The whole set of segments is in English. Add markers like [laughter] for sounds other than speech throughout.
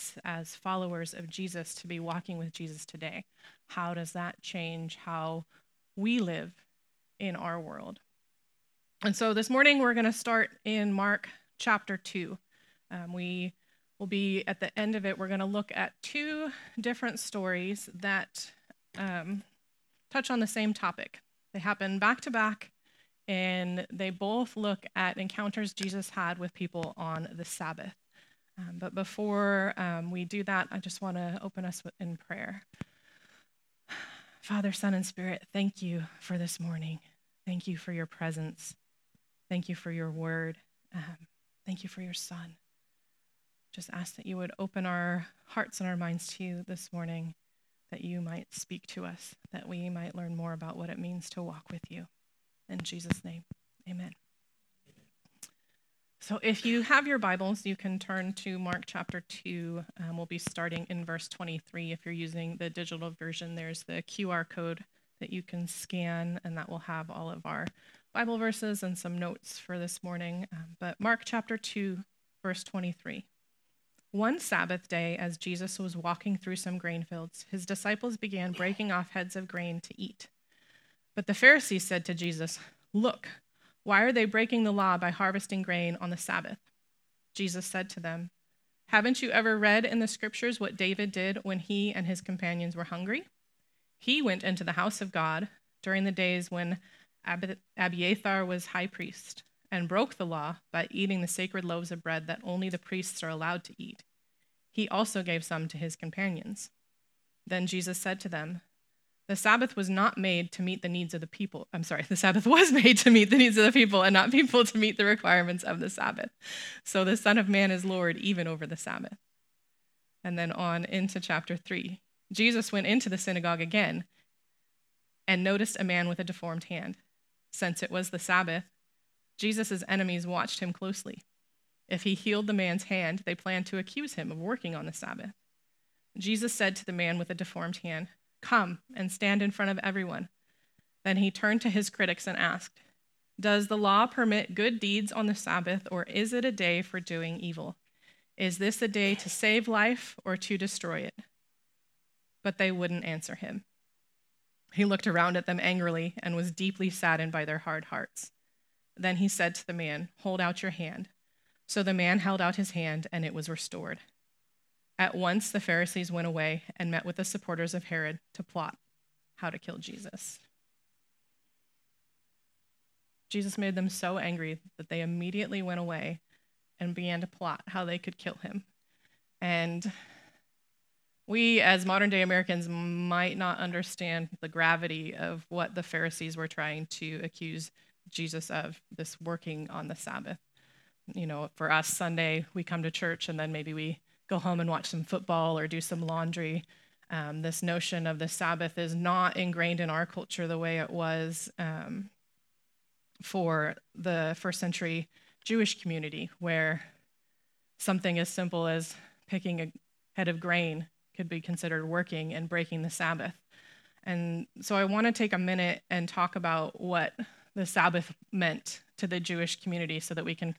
us as followers of Jesus to be walking with Jesus today? How does that change how we live in our world? And so this morning we're going to start in Mark chapter 2. Um, we will be at the end of it, we're going to look at two different stories that um, touch on the same topic. They happen back to back and they both look at encounters Jesus had with people on the Sabbath. Um, but before um, we do that, I just want to open us in prayer. Father, Son, and Spirit, thank you for this morning. Thank you for your presence. Thank you for your word. Um, thank you for your Son. Just ask that you would open our hearts and our minds to you this morning, that you might speak to us, that we might learn more about what it means to walk with you. In Jesus' name, amen. So, if you have your Bibles, you can turn to Mark chapter 2. Um, we'll be starting in verse 23. If you're using the digital version, there's the QR code that you can scan, and that will have all of our Bible verses and some notes for this morning. Um, but Mark chapter 2, verse 23. One Sabbath day, as Jesus was walking through some grain fields, his disciples began breaking off heads of grain to eat. But the Pharisees said to Jesus, Look, why are they breaking the law by harvesting grain on the Sabbath? Jesus said to them, Haven't you ever read in the scriptures what David did when he and his companions were hungry? He went into the house of God during the days when Abiathar was high priest and broke the law by eating the sacred loaves of bread that only the priests are allowed to eat. He also gave some to his companions. Then Jesus said to them, the Sabbath was not made to meet the needs of the people. I'm sorry, [laughs] the Sabbath was made to meet the needs of the people and not people to meet the requirements of the Sabbath. So the Son of Man is Lord even over the Sabbath. And then on into chapter 3. Jesus went into the synagogue again and noticed a man with a deformed hand. Since it was the Sabbath, Jesus' enemies watched him closely. If he healed the man's hand, they planned to accuse him of working on the Sabbath. Jesus said to the man with a deformed hand, Come and stand in front of everyone. Then he turned to his critics and asked, Does the law permit good deeds on the Sabbath, or is it a day for doing evil? Is this a day to save life or to destroy it? But they wouldn't answer him. He looked around at them angrily and was deeply saddened by their hard hearts. Then he said to the man, Hold out your hand. So the man held out his hand, and it was restored. At once the Pharisees went away and met with the supporters of Herod to plot how to kill Jesus. Jesus made them so angry that they immediately went away and began to plot how they could kill him. And we, as modern day Americans, might not understand the gravity of what the Pharisees were trying to accuse Jesus of this working on the Sabbath. You know, for us, Sunday, we come to church and then maybe we go home and watch some football or do some laundry. Um, this notion of the Sabbath is not ingrained in our culture the way it was um, for the first century Jewish community, where something as simple as picking a head of grain could be considered working and breaking the Sabbath. And so I want to take a minute and talk about what the Sabbath meant to the Jewish community so that we can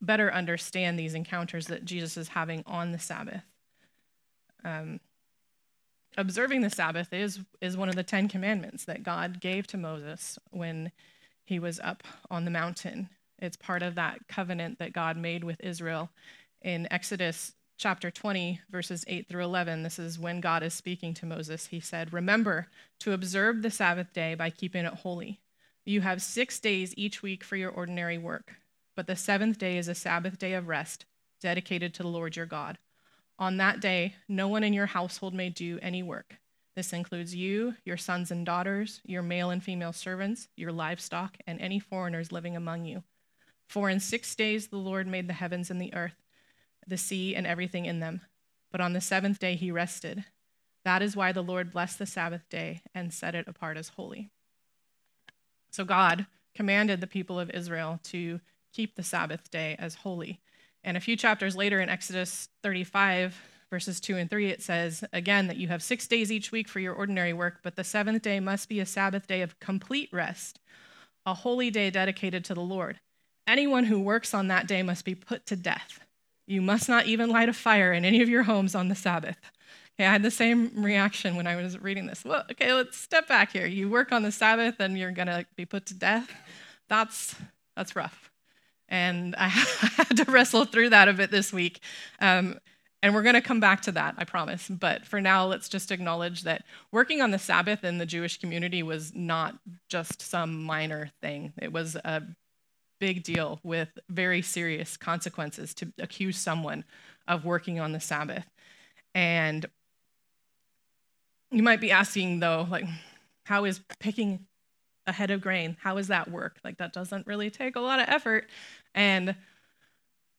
better understand these encounters that Jesus is having on the Sabbath. Um, observing the Sabbath is, is one of the Ten Commandments that God gave to Moses when he was up on the mountain. It's part of that covenant that God made with Israel. In Exodus chapter 20, verses 8 through 11, this is when God is speaking to Moses. He said, Remember to observe the Sabbath day by keeping it holy. You have six days each week for your ordinary work but the seventh day is a Sabbath day of rest, dedicated to the Lord your God. On that day, no one in your household may do any work. This includes you, your sons and daughters, your male and female servants, your livestock, and any foreigners living among you. For in six days the Lord made the heavens and the earth, the sea, and everything in them. But on the seventh day he rested. That is why the Lord blessed the Sabbath day and set it apart as holy. So God commanded the people of Israel to keep the Sabbath day as holy. And a few chapters later in Exodus 35, verses 2 and 3, it says again that you have six days each week for your ordinary work, but the seventh day must be a Sabbath day of complete rest, a holy day dedicated to the Lord. Anyone who works on that day must be put to death. You must not even light a fire in any of your homes on the Sabbath. Okay, I had the same reaction when I was reading this. Well, okay, let's step back here. You work on the Sabbath and you're going to be put to death. That's that's rough. And I [laughs] had to wrestle through that a bit this week. Um, and we're going to come back to that, I promise. But for now, let's just acknowledge that working on the Sabbath in the Jewish community was not just some minor thing. It was a big deal with very serious consequences to accuse someone of working on the Sabbath. And you might be asking, though, like, how is picking a head of grain, how does that work? Like, that doesn't really take a lot of effort. And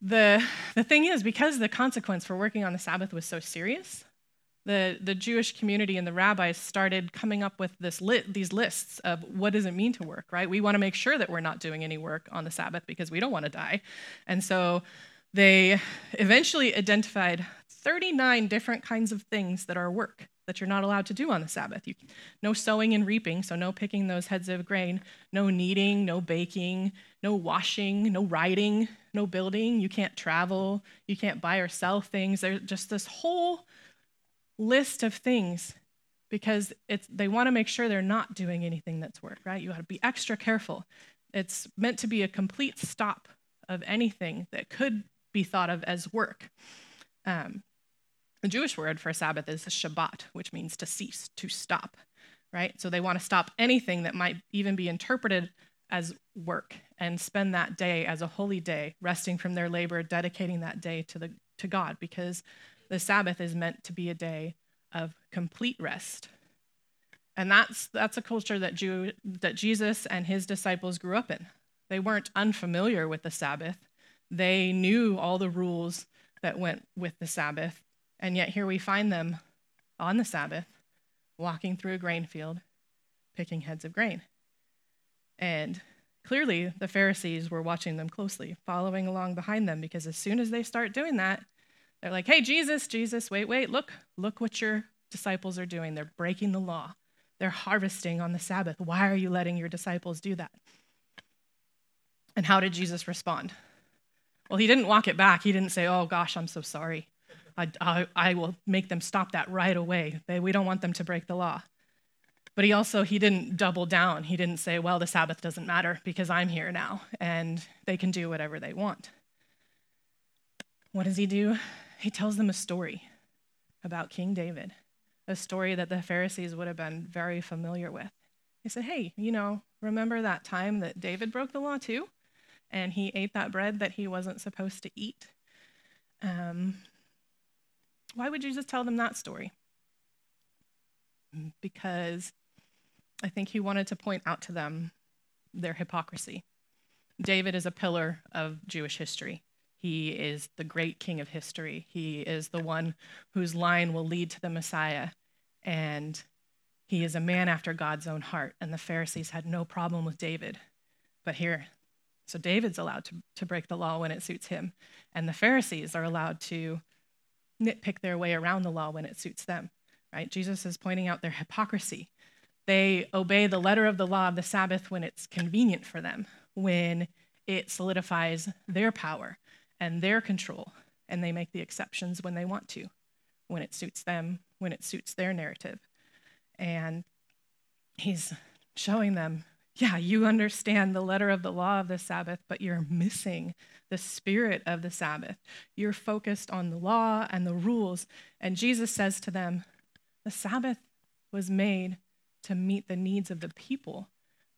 the, the thing is, because the consequence for working on the Sabbath was so serious, the, the Jewish community and the rabbis started coming up with this li- these lists of what does it mean to work, right? We want to make sure that we're not doing any work on the Sabbath because we don't want to die. And so they eventually identified 39 different kinds of things that are work that you're not allowed to do on the Sabbath. You, no sowing and reaping, so no picking those heads of grain, no kneading, no baking, no washing, no riding, no building. You can't travel, you can't buy or sell things. There's just this whole list of things because it's, they want to make sure they're not doing anything that's work, right? You got to be extra careful. It's meant to be a complete stop of anything that could be thought of as work. Um, the Jewish word for Sabbath is Shabbat, which means to cease, to stop, right? So they want to stop anything that might even be interpreted as work and spend that day as a holy day, resting from their labor, dedicating that day to, the, to God, because the Sabbath is meant to be a day of complete rest. And that's, that's a culture that, Jew, that Jesus and his disciples grew up in. They weren't unfamiliar with the Sabbath, they knew all the rules that went with the Sabbath. And yet here we find them on the Sabbath, walking through a grain field, picking heads of grain. And clearly, the Pharisees were watching them closely, following along behind them, because as soon as they start doing that, they're like, hey, Jesus, Jesus, wait, wait, look, look what your disciples are doing. They're breaking the law. They're harvesting on the Sabbath. Why are you letting your disciples do that? And how did Jesus respond? Well, he didn't walk it back. He didn't say, oh gosh, I'm so sorry. I, I, I will make them stop that right away. They, we don't want them to break the law. But he also he didn't double down. He didn't say, "Well, the Sabbath doesn't matter because I'm here now and they can do whatever they want." What does he do? He tells them a story about King David, a story that the Pharisees would have been very familiar with. He said, "Hey, you know, remember that time that David broke the law too, and he ate that bread that he wasn't supposed to eat?" Um, why would Jesus tell them that story? Because I think he wanted to point out to them their hypocrisy. David is a pillar of Jewish history. He is the great king of history. He is the one whose line will lead to the Messiah. And he is a man after God's own heart. And the Pharisees had no problem with David. But here, so David's allowed to, to break the law when it suits him. And the Pharisees are allowed to nitpick their way around the law when it suits them, right? Jesus is pointing out their hypocrisy. They obey the letter of the law of the Sabbath when it's convenient for them, when it solidifies their power and their control, and they make the exceptions when they want to, when it suits them, when it suits their narrative. And he's showing them yeah, you understand the letter of the law of the Sabbath, but you're missing the spirit of the Sabbath. You're focused on the law and the rules. And Jesus says to them, the Sabbath was made to meet the needs of the people.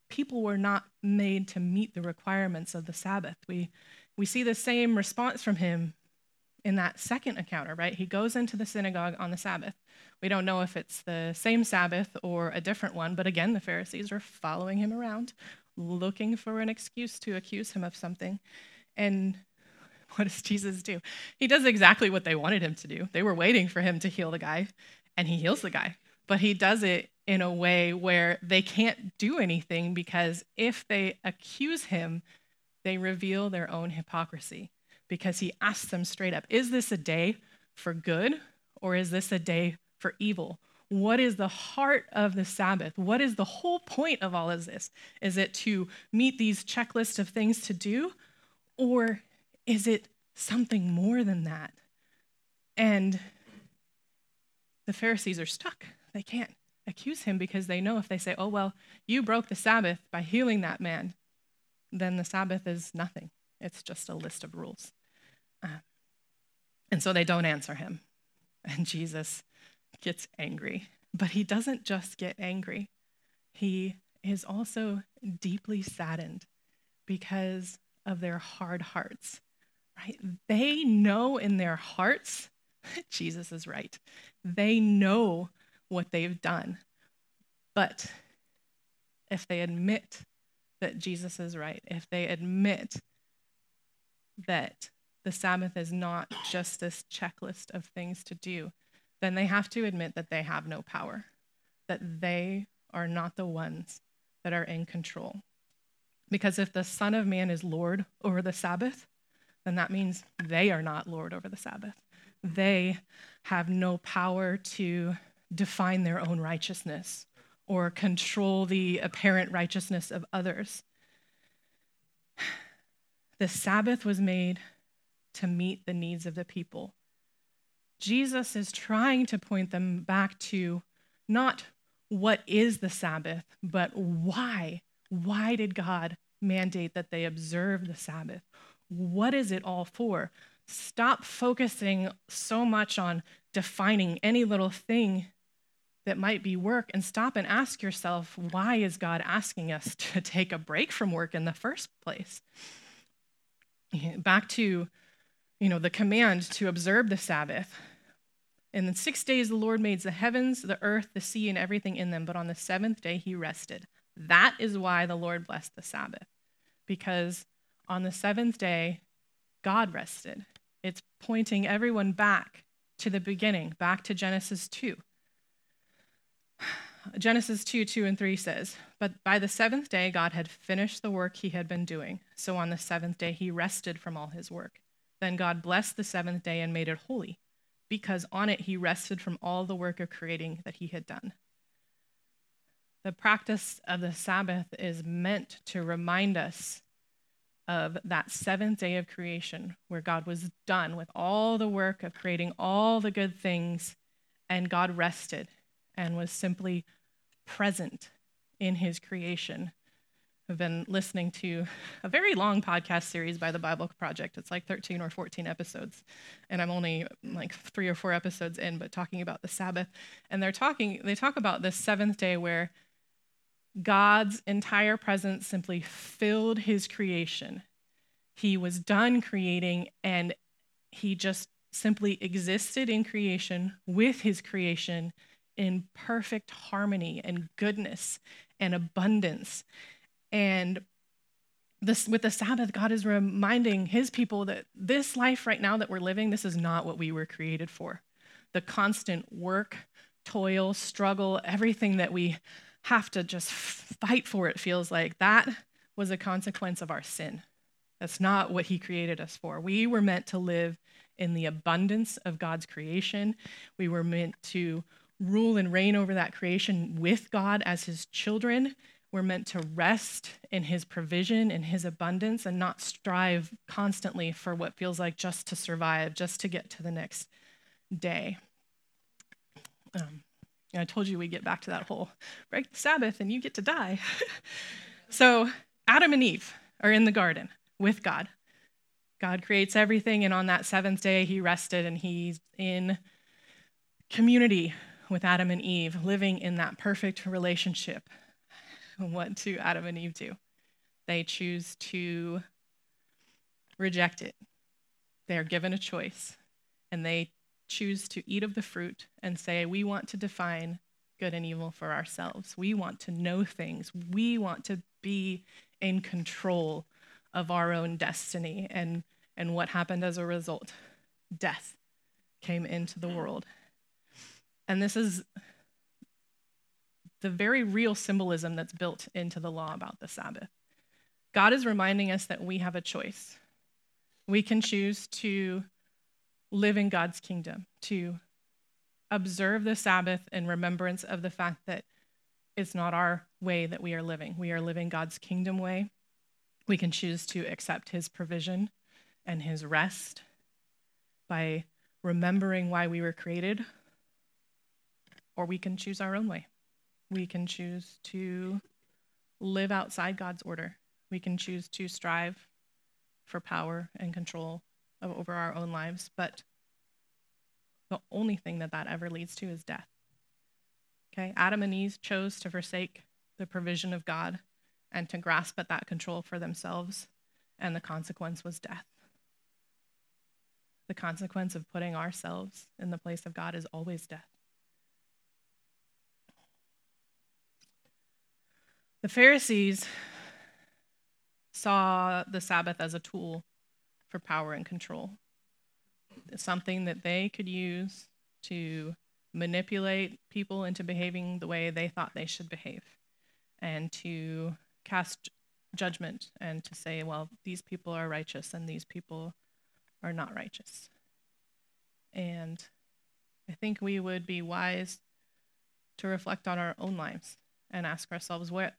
People were not made to meet the requirements of the Sabbath. We, we see the same response from him in that second encounter, right? He goes into the synagogue on the Sabbath. We don't know if it's the same Sabbath or a different one, but again, the Pharisees are following him around, looking for an excuse to accuse him of something. And [laughs] what does Jesus do? He does exactly what they wanted him to do. They were waiting for him to heal the guy, and he heals the guy. But he does it in a way where they can't do anything because if they accuse him, they reveal their own hypocrisy because he asks them straight up Is this a day for good or is this a day for evil? What is the heart of the Sabbath? What is the whole point of all of this? Is it to meet these checklists of things to do, or is it something more than that. And the Pharisees are stuck. They can't accuse him because they know if they say, oh, well, you broke the Sabbath by healing that man, then the Sabbath is nothing. It's just a list of rules. Uh, and so they don't answer him. And Jesus gets angry. But he doesn't just get angry, he is also deeply saddened because of their hard hearts, right? They know in their hearts, [laughs] Jesus is right. They know what they've done. But if they admit that Jesus is right, if they admit that the Sabbath is not just this checklist of things to do, then they have to admit that they have no power, that they are not the ones that are in control. Because if the Son of Man is Lord over the Sabbath, then that means they are not Lord over the Sabbath. They have no power to define their own righteousness or control the apparent righteousness of others. The Sabbath was made to meet the needs of the people. Jesus is trying to point them back to not what is the Sabbath, but why. Why did God mandate that they observe the Sabbath? What is it all for? Stop focusing so much on defining any little thing that might be work and stop and ask yourself why is God asking us [laughs] to take a break from work in the first place? Back to you know the command to observe the Sabbath. In the six days the Lord made the heavens, the earth, the sea, and everything in them, but on the seventh day he rested. That is why the Lord blessed the Sabbath, because on the seventh day, God rested. It's pointing everyone back to the beginning, back to Genesis 2. [sighs] Genesis 2 2 and 3 says, But by the seventh day, God had finished the work he had been doing. So on the seventh day, he rested from all his work. Then God blessed the seventh day and made it holy, because on it he rested from all the work of creating that he had done. The practice of the Sabbath is meant to remind us of that seventh day of creation where God was done with all the work of creating all the good things, and God rested and was simply present in his creation. I've been listening to a very long podcast series by the Bible Project. It's like 13 or 14 episodes. And I'm only like three or four episodes in, but talking about the Sabbath. And they're talking, they talk about this seventh day where God's entire presence simply filled his creation. He was done creating and he just simply existed in creation with his creation in perfect harmony and goodness and abundance. And this, with the Sabbath, God is reminding his people that this life right now that we're living, this is not what we were created for. The constant work, toil, struggle, everything that we have to just fight for, it feels like, that was a consequence of our sin. That's not what he created us for. We were meant to live in the abundance of God's creation. We were meant to rule and reign over that creation with God as his children. We're meant to rest in his provision and his abundance and not strive constantly for what feels like just to survive, just to get to the next day. Um, I told you we get back to that whole break the Sabbath and you get to die. [laughs] so Adam and Eve are in the garden with God. God creates everything, and on that seventh day, he rested and he's in community with Adam and Eve, living in that perfect relationship. [laughs] What do Adam and Eve do? They choose to reject it. They are given a choice, and they choose to eat of the fruit and say, We want to define good and evil for ourselves. We want to know things. We want to be in control of our own destiny. And, and what happened as a result? Death came into the world. And this is the very real symbolism that's built into the law about the Sabbath. God is reminding us that we have a choice. We can choose to live in God's kingdom, to observe the Sabbath in remembrance of the fact that it's not our way that we are living. We are living God's kingdom way. We can choose to accept his provision and his rest by remembering why we were created, or we can choose our own way. We can choose to live outside God's order. We can choose to strive for power and control over our own lives, but the only thing that that ever leads to is death. Okay, Adam and Eve chose to forsake the provision of God and to grasp at that control for themselves, and the consequence was death. The consequence of putting ourselves in the place of God is always death. The Pharisees saw the Sabbath as a tool for power and control, it's something that they could use to manipulate people into behaving the way they thought they should behave and to cast judgment and to say, well, these people are righteous and these people are not righteous. And I think we would be wise to reflect on our own lives and ask ourselves what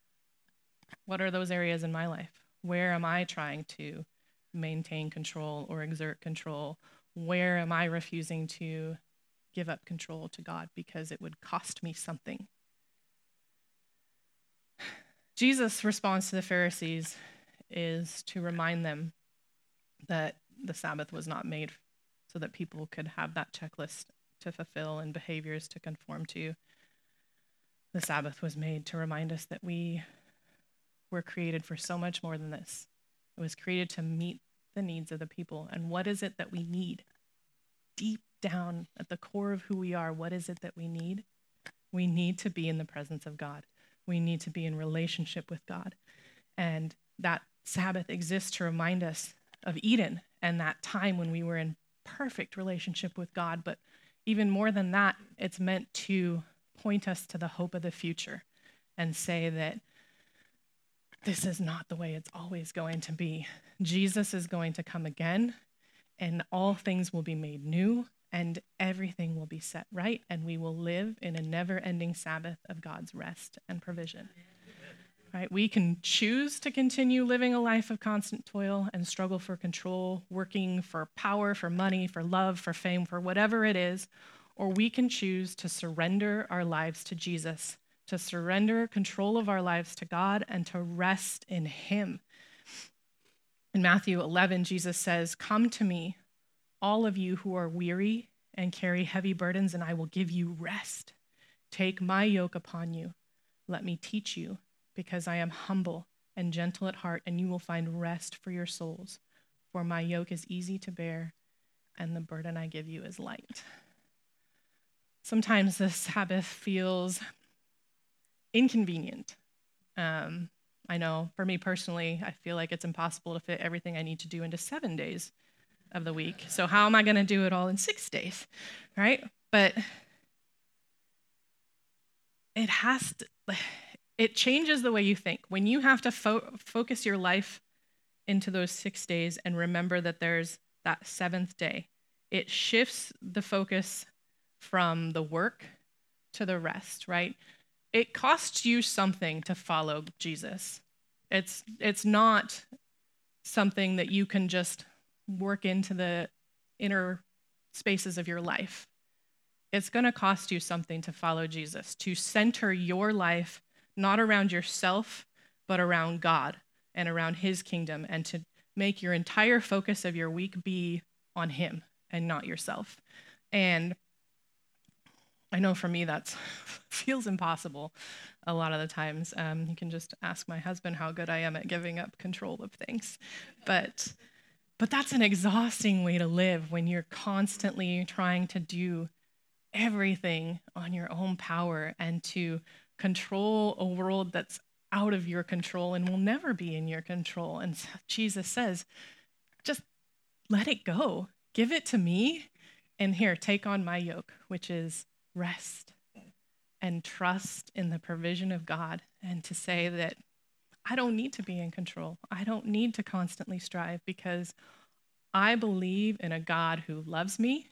what are those areas in my life? Where am I trying to maintain control or exert control? Where am I refusing to give up control to God because it would cost me something? [sighs] Jesus' response to the Pharisees is to remind them that the Sabbath was not made so that people could have that checklist to fulfill and behaviors to conform to. The Sabbath was made to remind us that we were created for so much more than this. It was created to meet the needs of the people. And what is it that we need? Deep down at the core of who we are, what is it that we need? We need to be in the presence of God. We need to be in relationship with God. And that Sabbath exists to remind us of Eden and that time when we were in perfect relationship with God. But even more than that, it's meant to point us to the hope of the future and say that this is not the way it's always going to be. Jesus is going to come again, and all things will be made new, and everything will be set right, and we will live in a never ending Sabbath of God's rest and provision. Right? We can choose to continue living a life of constant toil and struggle for control, working for power, for money, for love, for fame, for whatever it is, or we can choose to surrender our lives to Jesus to surrender control of our lives to God and to rest in Him. In Matthew 11, Jesus says, Come to me, all of you who are weary and carry heavy burdens, and I will give you rest. Take my yoke upon you. Let me teach you, because I am humble and gentle at heart, and you will find rest for your souls. For my yoke is easy to bear, and the burden I give you is light. Sometimes the Sabbath feels inconvenient. Um, I know for me personally, I feel like it's impossible to fit everything I need to do into seven days of the week. So, how am I going to do it all in six days? Right? But it has to, it changes the way you think. When you have to fo- focus your life into those six days and remember that there's that seventh day, it shifts the focus from the work to the rest, right? It costs you something to follow Jesus. It's it's not something that you can just work into the inner spaces of your life. It's going to cost you something to follow Jesus, to center your life not around yourself, but around God and around his kingdom, and to make your entire focus of your week be on him and not yourself. And I know for me that [laughs] feels impossible a lot of the times. Um, you can just ask my husband how good I am at giving up control of things. But, but that's an exhausting way to live when you're constantly trying to do everything on your own power and to control a world that's out of your control and will never be in your control. And Jesus says, just let it go. Give it to me. And here, take on my yoke, which is rest and trust in the provision of God and to say that I don't need to be in control. I don't need to constantly strive because I believe in a God who loves me,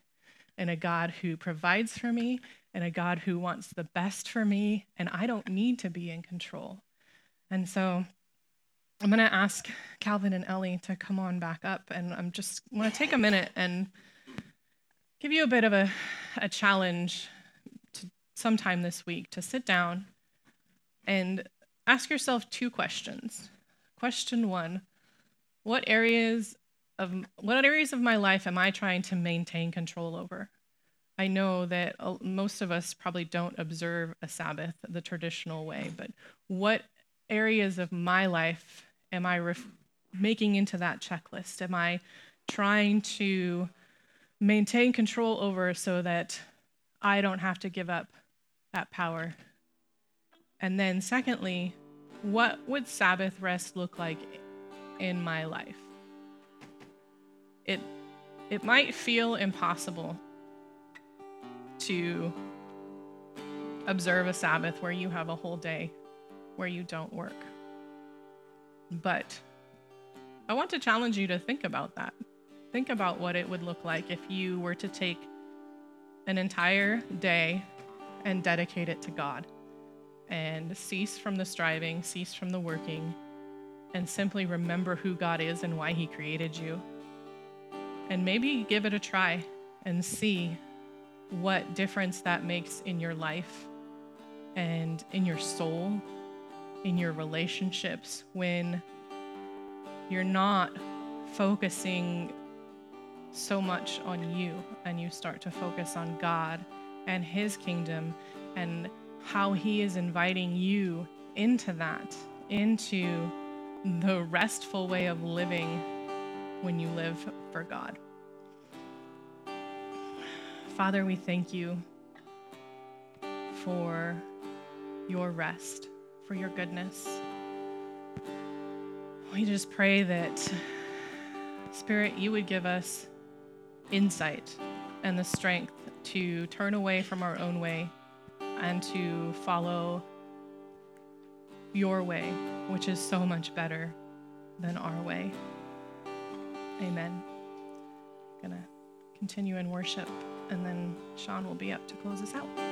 and a God who provides for me, and a God who wants the best for me, and I don't need to be in control. And so I'm going to ask Calvin and Ellie to come on back up, and I'm just want to take a minute and give you a bit of a, a challenge sometime this week to sit down and ask yourself two questions. Question one: What areas of what areas of my life am I trying to maintain control over? I know that uh, most of us probably don't observe a Sabbath the traditional way, but what areas of my life am I ref- making into that checklist? Am I trying to maintain control over so that I don't have to give up that power? And then, secondly, what would Sabbath rest look like in my life? It, it might feel impossible to observe a Sabbath where you have a whole day where you don't work. But I want to challenge you to think about that. Think about what it would look like if you were to take an entire day and dedicate it to God and cease from the striving, cease from the working, and simply remember who God is and why He created you. And maybe give it a try and see what difference that makes in your life and in your soul in your relationships when you're not focusing so much on you and you start to focus on God and His kingdom and how He is inviting you into that, into the restful way of living when you live for God. Father, we thank you for your rest for your goodness. We just pray that, Spirit, you would give us insight and the strength to turn away from our own way and to follow your way, which is so much better than our way. Amen. I'm gonna continue in worship, and then Sean will be up to close us out.